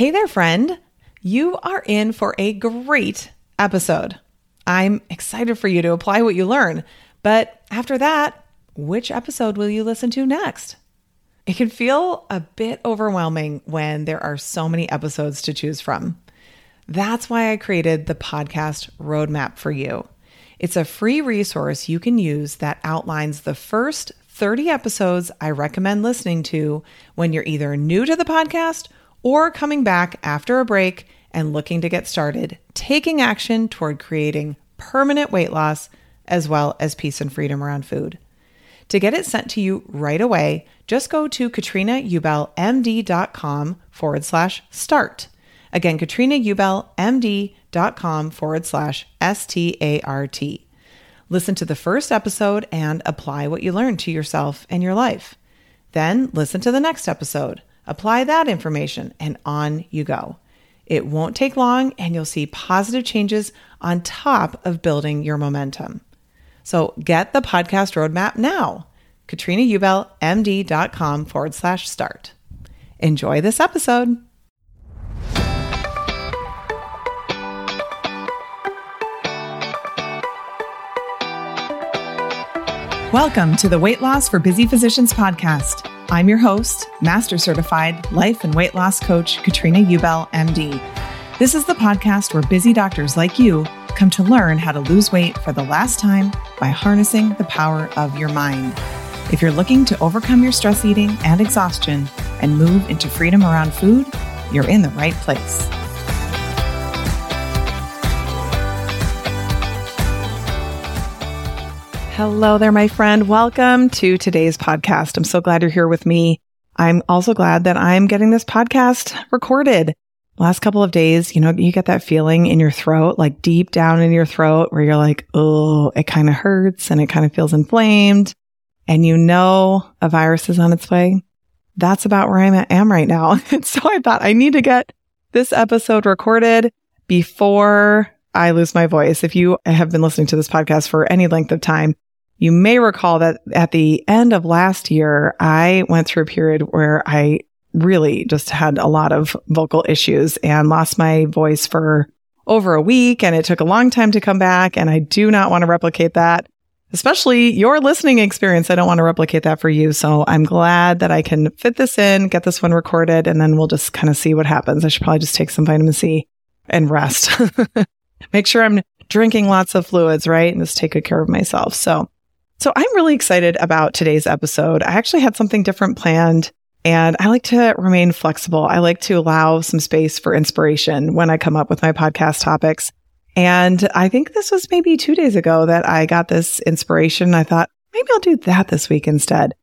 Hey there, friend. You are in for a great episode. I'm excited for you to apply what you learn. But after that, which episode will you listen to next? It can feel a bit overwhelming when there are so many episodes to choose from. That's why I created the podcast roadmap for you. It's a free resource you can use that outlines the first 30 episodes I recommend listening to when you're either new to the podcast or coming back after a break and looking to get started, taking action toward creating permanent weight loss as well as peace and freedom around food. To get it sent to you right away, just go to katrinaubellmd.com forward slash start. Again, katrinaubellmd.com forward slash S T A R T. Listen to the first episode and apply what you learned to yourself and your life. Then listen to the next episode, apply that information, and on you go. It won't take long, and you'll see positive changes on top of building your momentum. So get the podcast roadmap now. KatrinaUbellMD.com forward slash start. Enjoy this episode. Welcome to the Weight Loss for Busy Physicians podcast. I'm your host, Master Certified Life and Weight Loss Coach Katrina Ubell, MD. This is the podcast where busy doctors like you come to learn how to lose weight for the last time by harnessing the power of your mind. If you're looking to overcome your stress eating and exhaustion and move into freedom around food, you're in the right place. Hello there, my friend. Welcome to today's podcast. I'm so glad you're here with me. I'm also glad that I'm getting this podcast recorded. Last couple of days, you know, you get that feeling in your throat, like deep down in your throat, where you're like, oh, it kind of hurts and it kind of feels inflamed. And you know a virus is on its way. That's about where I am right now. So I thought I need to get this episode recorded before I lose my voice. If you have been listening to this podcast for any length of time, you may recall that at the end of last year, I went through a period where I really just had a lot of vocal issues and lost my voice for over a week. And it took a long time to come back. And I do not want to replicate that, especially your listening experience. I don't want to replicate that for you. So I'm glad that I can fit this in, get this one recorded, and then we'll just kind of see what happens. I should probably just take some vitamin C and rest. Make sure I'm drinking lots of fluids, right? And just take good care of myself. So so I'm really excited about today's episode. I actually had something different planned and I like to remain flexible. I like to allow some space for inspiration when I come up with my podcast topics. And I think this was maybe two days ago that I got this inspiration. I thought maybe I'll do that this week instead.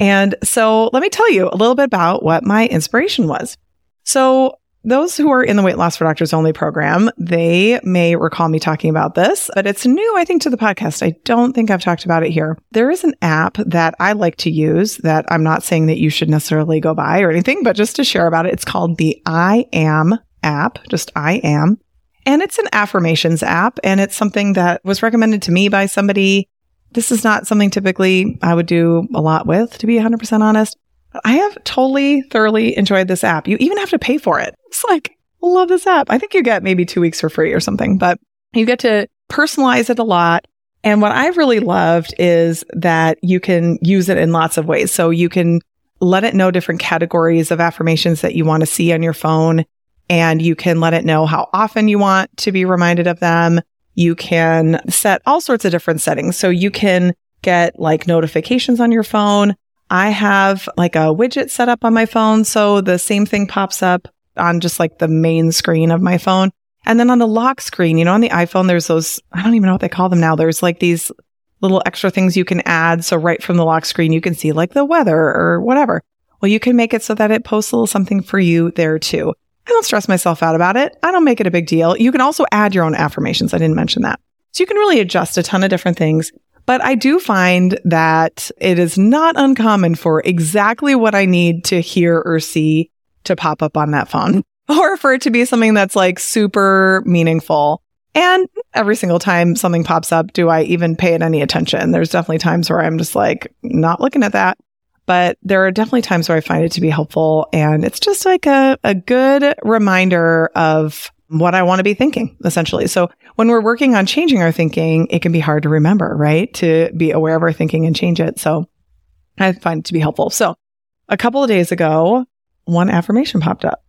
And so let me tell you a little bit about what my inspiration was. So those who are in the Weight Loss for Doctors Only program, they may recall me talking about this, but it's new, I think, to the podcast. I don't think I've talked about it here. There is an app that I like to use that I'm not saying that you should necessarily go buy or anything, but just to share about it. It's called the I Am app, just I Am. And it's an affirmations app, and it's something that was recommended to me by somebody. This is not something typically I would do a lot with, to be 100% honest. I have totally thoroughly enjoyed this app. You even have to pay for it. It's like, love this app. I think you get maybe two weeks for free or something, but you get to personalize it a lot. And what I've really loved is that you can use it in lots of ways. So you can let it know different categories of affirmations that you want to see on your phone. And you can let it know how often you want to be reminded of them. You can set all sorts of different settings. So you can get like notifications on your phone. I have like a widget set up on my phone. So the same thing pops up on just like the main screen of my phone. And then on the lock screen, you know, on the iPhone, there's those, I don't even know what they call them now. There's like these little extra things you can add. So right from the lock screen, you can see like the weather or whatever. Well, you can make it so that it posts a little something for you there too. I don't stress myself out about it. I don't make it a big deal. You can also add your own affirmations. I didn't mention that. So you can really adjust a ton of different things. But I do find that it is not uncommon for exactly what I need to hear or see to pop up on that phone or for it to be something that's like super meaningful. And every single time something pops up, do I even pay it any attention? There's definitely times where I'm just like not looking at that. but there are definitely times where I find it to be helpful. And it's just like a, a good reminder of what I want to be thinking, essentially. So when we're working on changing our thinking, it can be hard to remember, right? To be aware of our thinking and change it. So I find it to be helpful. So a couple of days ago, one affirmation popped up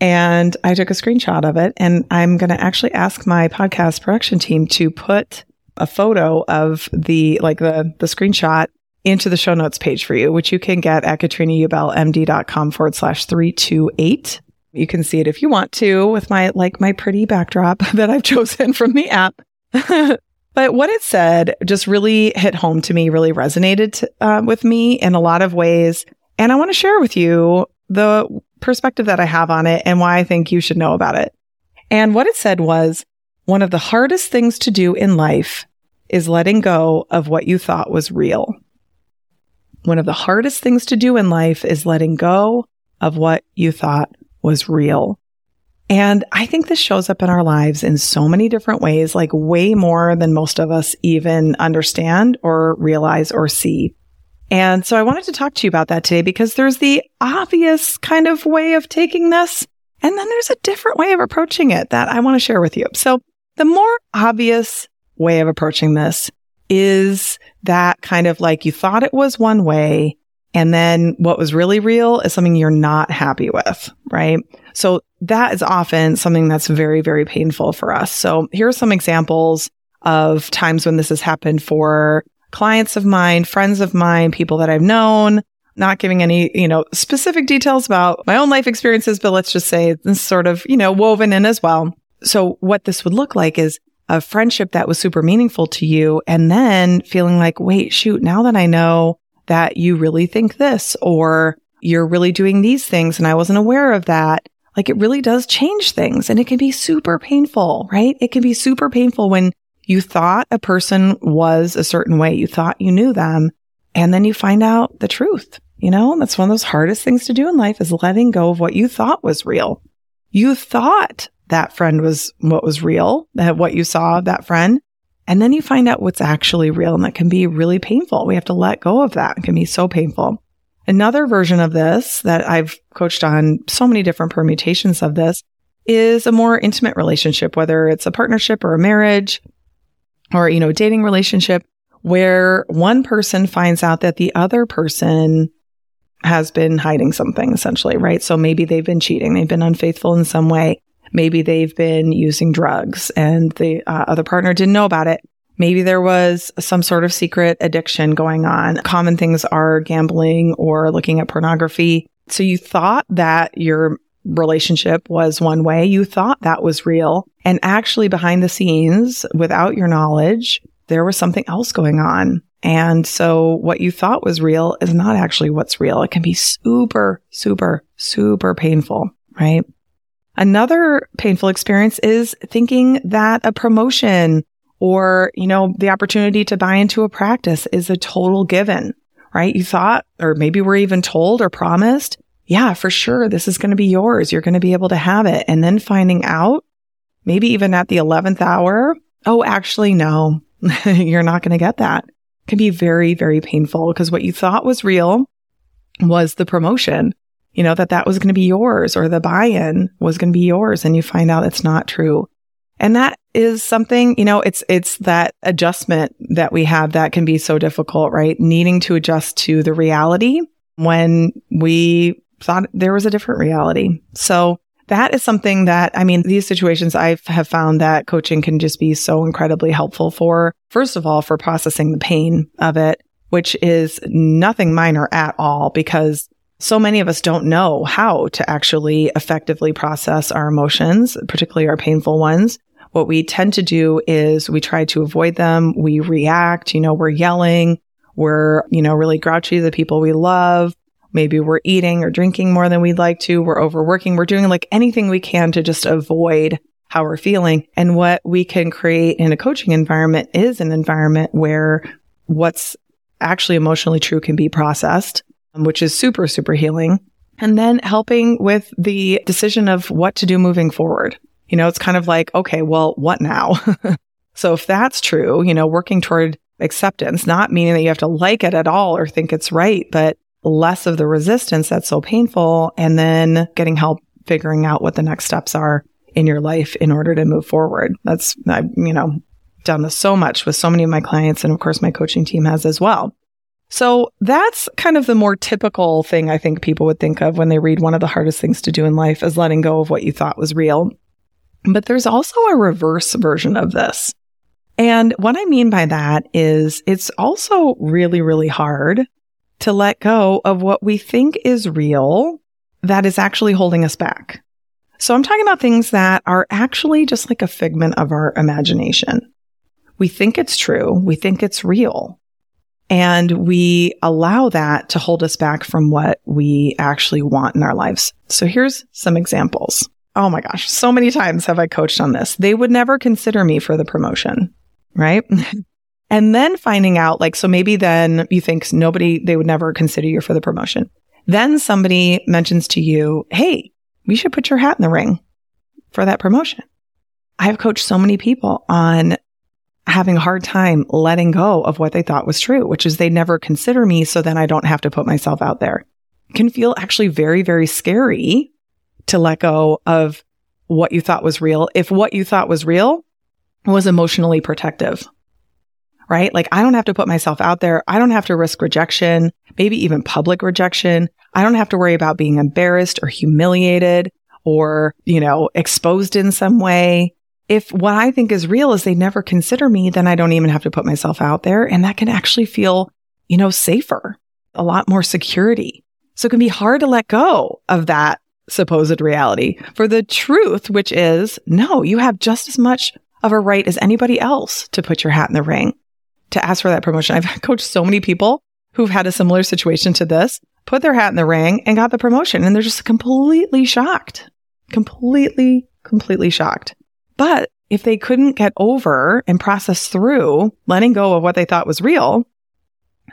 and I took a screenshot of it. And I'm going to actually ask my podcast production team to put a photo of the, like the, the screenshot into the show notes page for you, which you can get at katrinaubellmd.com forward slash 328. You can see it if you want to with my, like my pretty backdrop that I've chosen from the app. but what it said just really hit home to me, really resonated uh, with me in a lot of ways. And I want to share with you the perspective that I have on it and why I think you should know about it. And what it said was one of the hardest things to do in life is letting go of what you thought was real. One of the hardest things to do in life is letting go of what you thought was real. And I think this shows up in our lives in so many different ways, like way more than most of us even understand or realize or see. And so I wanted to talk to you about that today because there's the obvious kind of way of taking this. And then there's a different way of approaching it that I want to share with you. So the more obvious way of approaching this is that kind of like you thought it was one way and then what was really real is something you're not happy with, right? So that is often something that's very, very painful for us. So here are some examples of times when this has happened for clients of mine, friends of mine, people that I've known, not giving any, you know, specific details about my own life experiences, but let's just say this sort of, you know, woven in as well. So what this would look like is a friendship that was super meaningful to you and then feeling like, wait, shoot, now that I know that you really think this or you're really doing these things and I wasn't aware of that. Like it really does change things and it can be super painful, right? It can be super painful when you thought a person was a certain way. You thought you knew them and then you find out the truth. You know, that's one of those hardest things to do in life is letting go of what you thought was real. You thought that friend was what was real, that what you saw of that friend. And then you find out what's actually real and that can be really painful. We have to let go of that. It can be so painful. Another version of this that I've coached on so many different permutations of this is a more intimate relationship, whether it's a partnership or a marriage or, you know, dating relationship where one person finds out that the other person has been hiding something essentially, right? So maybe they've been cheating. They've been unfaithful in some way. Maybe they've been using drugs and the uh, other partner didn't know about it. Maybe there was some sort of secret addiction going on. Common things are gambling or looking at pornography. So you thought that your relationship was one way. You thought that was real. And actually behind the scenes, without your knowledge, there was something else going on. And so what you thought was real is not actually what's real. It can be super, super, super painful, right? Another painful experience is thinking that a promotion or, you know, the opportunity to buy into a practice is a total given, right? You thought, or maybe we're even told or promised, yeah, for sure, this is going to be yours. You're going to be able to have it. And then finding out, maybe even at the 11th hour, oh, actually, no, you're not going to get that. Can be very, very painful because what you thought was real was the promotion you know, that that was going to be yours or the buy-in was going to be yours and you find out it's not true. And that is something, you know, it's, it's that adjustment that we have that can be so difficult, right? Needing to adjust to the reality when we thought there was a different reality. So that is something that, I mean, these situations I have found that coaching can just be so incredibly helpful for, first of all, for processing the pain of it, which is nothing minor at all because so many of us don't know how to actually effectively process our emotions, particularly our painful ones. What we tend to do is we try to avoid them. We react, you know, we're yelling. We're, you know, really grouchy to the people we love. Maybe we're eating or drinking more than we'd like to. We're overworking. We're doing like anything we can to just avoid how we're feeling. And what we can create in a coaching environment is an environment where what's actually emotionally true can be processed which is super, super healing. And then helping with the decision of what to do moving forward. You know, it's kind of like, okay, well, what now? so if that's true, you know, working toward acceptance, not meaning that you have to like it at all or think it's right, but less of the resistance that's so painful and then getting help figuring out what the next steps are in your life in order to move forward. That's, I, you know, done this so much with so many of my clients. And of course, my coaching team has as well. So that's kind of the more typical thing I think people would think of when they read one of the hardest things to do in life is letting go of what you thought was real. But there's also a reverse version of this. And what I mean by that is it's also really, really hard to let go of what we think is real that is actually holding us back. So I'm talking about things that are actually just like a figment of our imagination. We think it's true. We think it's real. And we allow that to hold us back from what we actually want in our lives. So here's some examples. Oh my gosh, so many times have I coached on this. They would never consider me for the promotion, right? and then finding out, like, so maybe then you think nobody, they would never consider you for the promotion. Then somebody mentions to you, Hey, we should put your hat in the ring for that promotion. I've coached so many people on having a hard time letting go of what they thought was true, which is they never consider me. So then I don't have to put myself out there. It can feel actually very, very scary to let go of what you thought was real. If what you thought was real was emotionally protective, right? Like I don't have to put myself out there. I don't have to risk rejection, maybe even public rejection. I don't have to worry about being embarrassed or humiliated or, you know, exposed in some way if what I think is real is they never consider me, then I don't even have to put myself out there. And that can actually feel, you know, safer, a lot more security. So it can be hard to let go of that supposed reality for the truth, which is no, you have just as much of a right as anybody else to put your hat in the ring, to ask for that promotion. I've coached so many people who've had a similar situation to this, put their hat in the ring and got the promotion. And they're just completely shocked, completely, completely shocked. But if they couldn't get over and process through letting go of what they thought was real,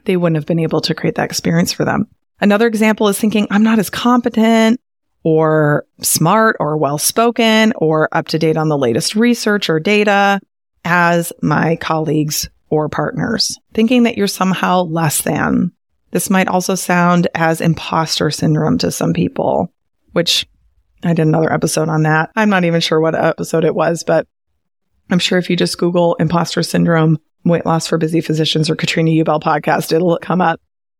they wouldn't have been able to create that experience for them. Another example is thinking, I'm not as competent or smart or well spoken or up to date on the latest research or data as my colleagues or partners, thinking that you're somehow less than. This might also sound as imposter syndrome to some people, which I did another episode on that. I'm not even sure what episode it was, but I'm sure if you just Google imposter syndrome, weight loss for busy physicians or Katrina Ubell podcast, it'll come up.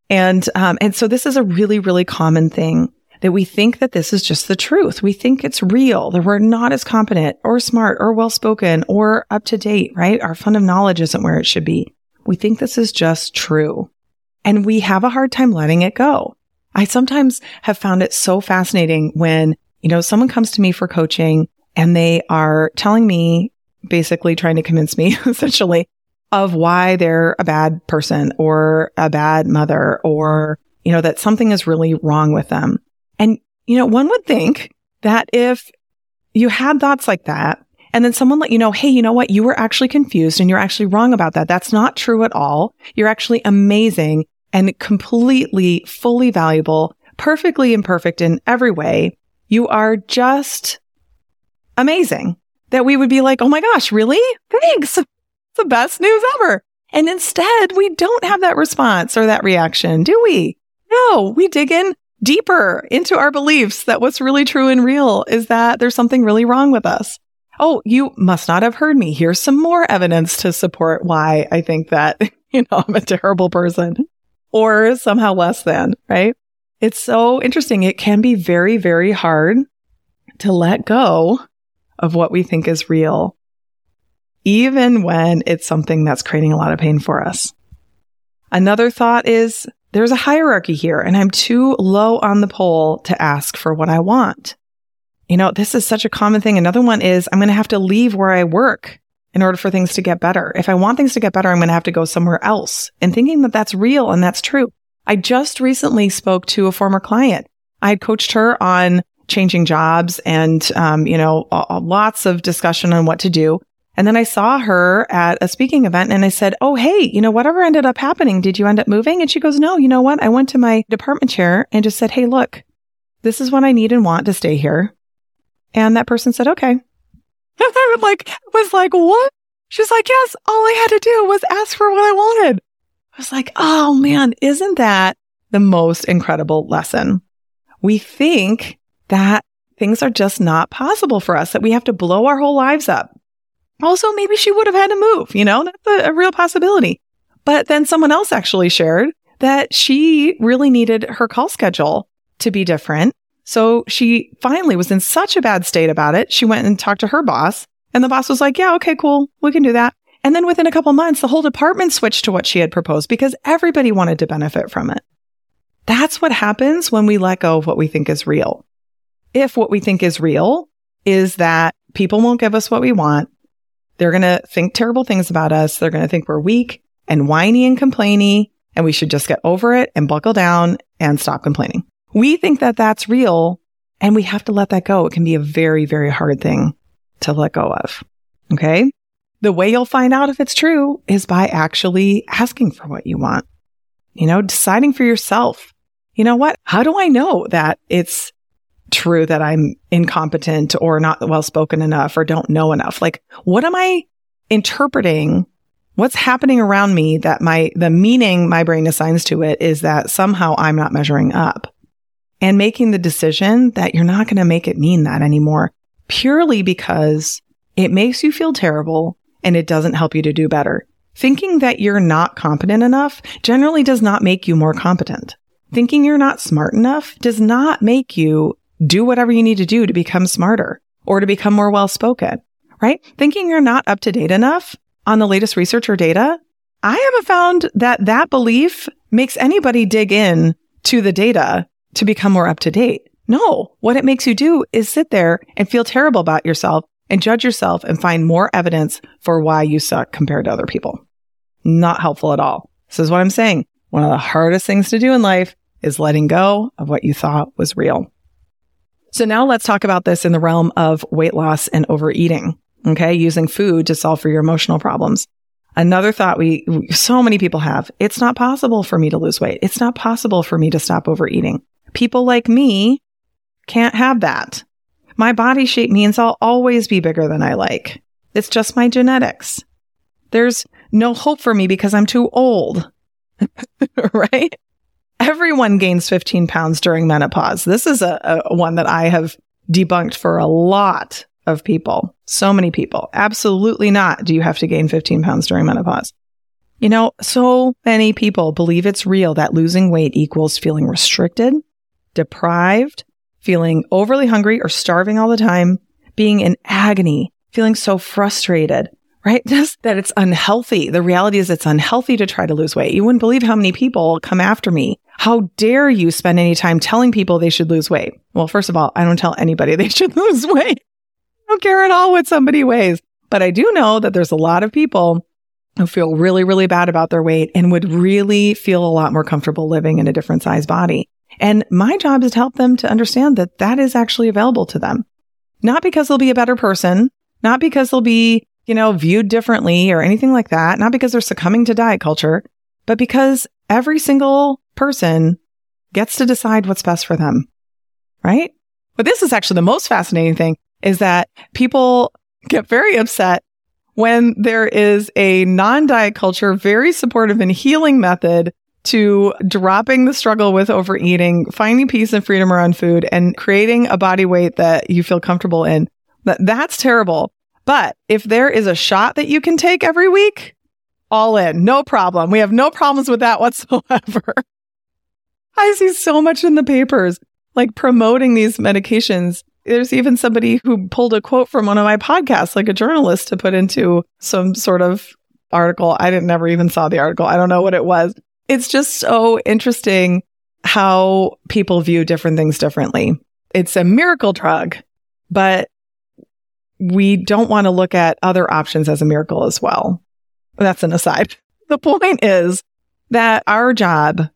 And, um, and so this is a really, really common thing that we think that this is just the truth. We think it's real, that we're not as competent or smart or well spoken or up to date, right? Our fund of knowledge isn't where it should be. We think this is just true and we have a hard time letting it go. I sometimes have found it so fascinating when you know, someone comes to me for coaching and they are telling me, basically trying to convince me essentially of why they're a bad person or a bad mother or, you know, that something is really wrong with them. And, you know, one would think that if you had thoughts like that and then someone let you know, Hey, you know what? You were actually confused and you're actually wrong about that. That's not true at all. You're actually amazing and completely, fully valuable, perfectly imperfect in every way. You are just amazing that we would be like, Oh my gosh, really? Thanks. The best news ever. And instead we don't have that response or that reaction, do we? No, we dig in deeper into our beliefs that what's really true and real is that there's something really wrong with us. Oh, you must not have heard me. Here's some more evidence to support why I think that, you know, I'm a terrible person or somehow less than, right? It's so interesting. It can be very, very hard to let go of what we think is real, even when it's something that's creating a lot of pain for us. Another thought is there's a hierarchy here and I'm too low on the pole to ask for what I want. You know, this is such a common thing. Another one is I'm going to have to leave where I work in order for things to get better. If I want things to get better, I'm going to have to go somewhere else and thinking that that's real and that's true. I just recently spoke to a former client. I had coached her on changing jobs and, um, you know, lots of discussion on what to do. And then I saw her at a speaking event and I said, Oh, hey, you know, whatever ended up happening, did you end up moving? And she goes, No, you know what? I went to my department chair and just said, Hey, look, this is what I need and want to stay here. And that person said, Okay. And I was like, was like, what? She's like, yes, all I had to do was ask for what I wanted. I was like, oh man, isn't that the most incredible lesson. We think that things are just not possible for us, that we have to blow our whole lives up. Also, maybe she would have had to move, you know, that's a, a real possibility. But then someone else actually shared that she really needed her call schedule to be different. So she finally was in such a bad state about it. She went and talked to her boss and the boss was like, yeah, okay, cool. We can do that. And then within a couple months, the whole department switched to what she had proposed because everybody wanted to benefit from it. That's what happens when we let go of what we think is real. If what we think is real is that people won't give us what we want, they're going to think terrible things about us. They're going to think we're weak and whiny and complainy, and we should just get over it and buckle down and stop complaining. We think that that's real, and we have to let that go. It can be a very, very hard thing to let go of. Okay. The way you'll find out if it's true is by actually asking for what you want, you know, deciding for yourself. You know what? How do I know that it's true that I'm incompetent or not well spoken enough or don't know enough? Like, what am I interpreting? What's happening around me that my, the meaning my brain assigns to it is that somehow I'm not measuring up and making the decision that you're not going to make it mean that anymore purely because it makes you feel terrible and it doesn't help you to do better. Thinking that you're not competent enough generally does not make you more competent. Thinking you're not smart enough does not make you do whatever you need to do to become smarter or to become more well spoken, right? Thinking you're not up to date enough on the latest research or data. I haven't found that that belief makes anybody dig in to the data to become more up to date. No, what it makes you do is sit there and feel terrible about yourself and judge yourself and find more evidence for why you suck compared to other people. Not helpful at all. This is what I'm saying. One of the hardest things to do in life is letting go of what you thought was real. So now let's talk about this in the realm of weight loss and overeating. Okay. Using food to solve for your emotional problems. Another thought we, so many people have, it's not possible for me to lose weight. It's not possible for me to stop overeating. People like me can't have that. My body shape means I'll always be bigger than I like. It's just my genetics. There's no hope for me because I'm too old. right? Everyone gains 15 pounds during menopause. This is a, a, one that I have debunked for a lot of people. So many people. Absolutely not. Do you have to gain 15 pounds during menopause? You know, so many people believe it's real that losing weight equals feeling restricted, deprived, feeling overly hungry or starving all the time, being in agony, feeling so frustrated, right? Just that it's unhealthy. The reality is it's unhealthy to try to lose weight. You wouldn't believe how many people come after me. How dare you spend any time telling people they should lose weight? Well, first of all, I don't tell anybody they should lose weight. I don't care at all what somebody weighs. But I do know that there's a lot of people who feel really, really bad about their weight and would really feel a lot more comfortable living in a different size body. And my job is to help them to understand that that is actually available to them. Not because they'll be a better person, not because they'll be, you know, viewed differently or anything like that, not because they're succumbing to diet culture, but because every single person gets to decide what's best for them. Right? But this is actually the most fascinating thing is that people get very upset when there is a non diet culture, very supportive and healing method to dropping the struggle with overeating, finding peace and freedom around food and creating a body weight that you feel comfortable in. That that's terrible. But if there is a shot that you can take every week, all in, no problem. We have no problems with that whatsoever. I see so much in the papers, like promoting these medications. There's even somebody who pulled a quote from one of my podcasts, like a journalist to put into some sort of article. I didn't never even saw the article. I don't know what it was, it's just so interesting how people view different things differently. It's a miracle drug, but we don't want to look at other options as a miracle as well. That's an aside. The point is that our job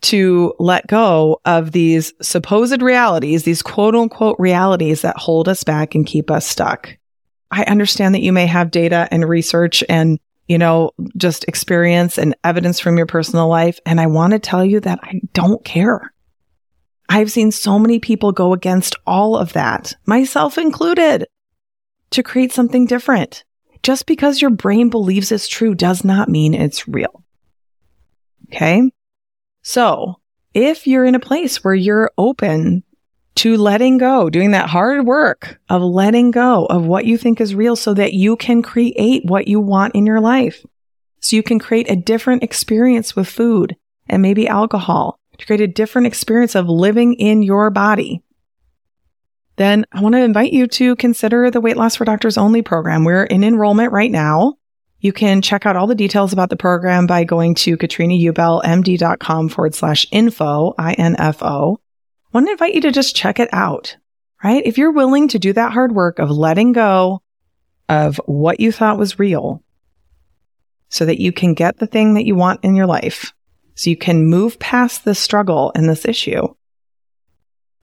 to let go of these supposed realities, these quote unquote realities that hold us back and keep us stuck. I understand that you may have data and research and you know, just experience and evidence from your personal life. And I want to tell you that I don't care. I've seen so many people go against all of that, myself included, to create something different. Just because your brain believes it's true does not mean it's real. Okay. So if you're in a place where you're open to letting go, doing that hard work of letting go of what you think is real so that you can create what you want in your life. So you can create a different experience with food and maybe alcohol to create a different experience of living in your body. Then I want to invite you to consider the Weight Loss for Doctors Only program. We're in enrollment right now. You can check out all the details about the program by going to katrinaubellmd.com forward slash info, I-N-F-O. Want to invite you to just check it out, right? If you're willing to do that hard work of letting go of what you thought was real so that you can get the thing that you want in your life, so you can move past this struggle and this issue,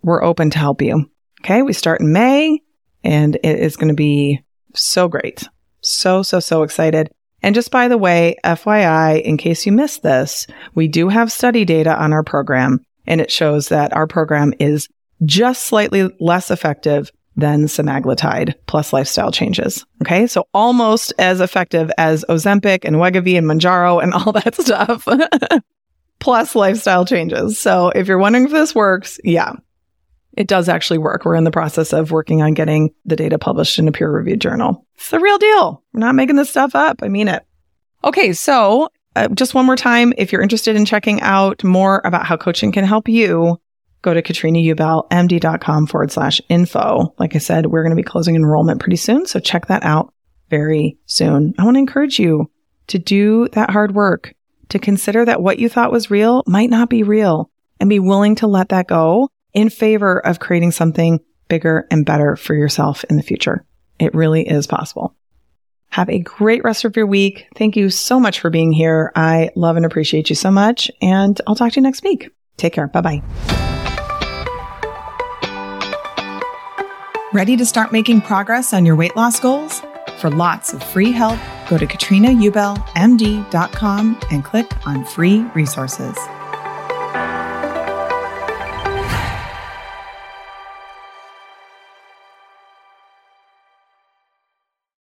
we're open to help you. Okay. We start in May and it is going to be so great. So, so, so excited. And just by the way, FYI, in case you missed this, we do have study data on our program and it shows that our program is just slightly less effective than semaglutide plus lifestyle changes. Okay. So almost as effective as Ozempic and Wegovy and Mounjaro and all that stuff plus lifestyle changes. So if you're wondering if this works, yeah, it does actually work. We're in the process of working on getting the data published in a peer reviewed journal. It's the real deal. We're not making this stuff up. I mean it. Okay. So uh, just one more time, if you're interested in checking out more about how coaching can help you, go to katrinaubellmd.com forward slash info. Like I said, we're going to be closing enrollment pretty soon. So check that out very soon. I want to encourage you to do that hard work, to consider that what you thought was real might not be real and be willing to let that go in favor of creating something bigger and better for yourself in the future. It really is possible. Have a great rest of your week. Thank you so much for being here. I love and appreciate you so much. And I'll talk to you next week. Take care. Bye bye. Ready to start making progress on your weight loss goals? For lots of free help, go to katrinaubellmd.com and click on free resources.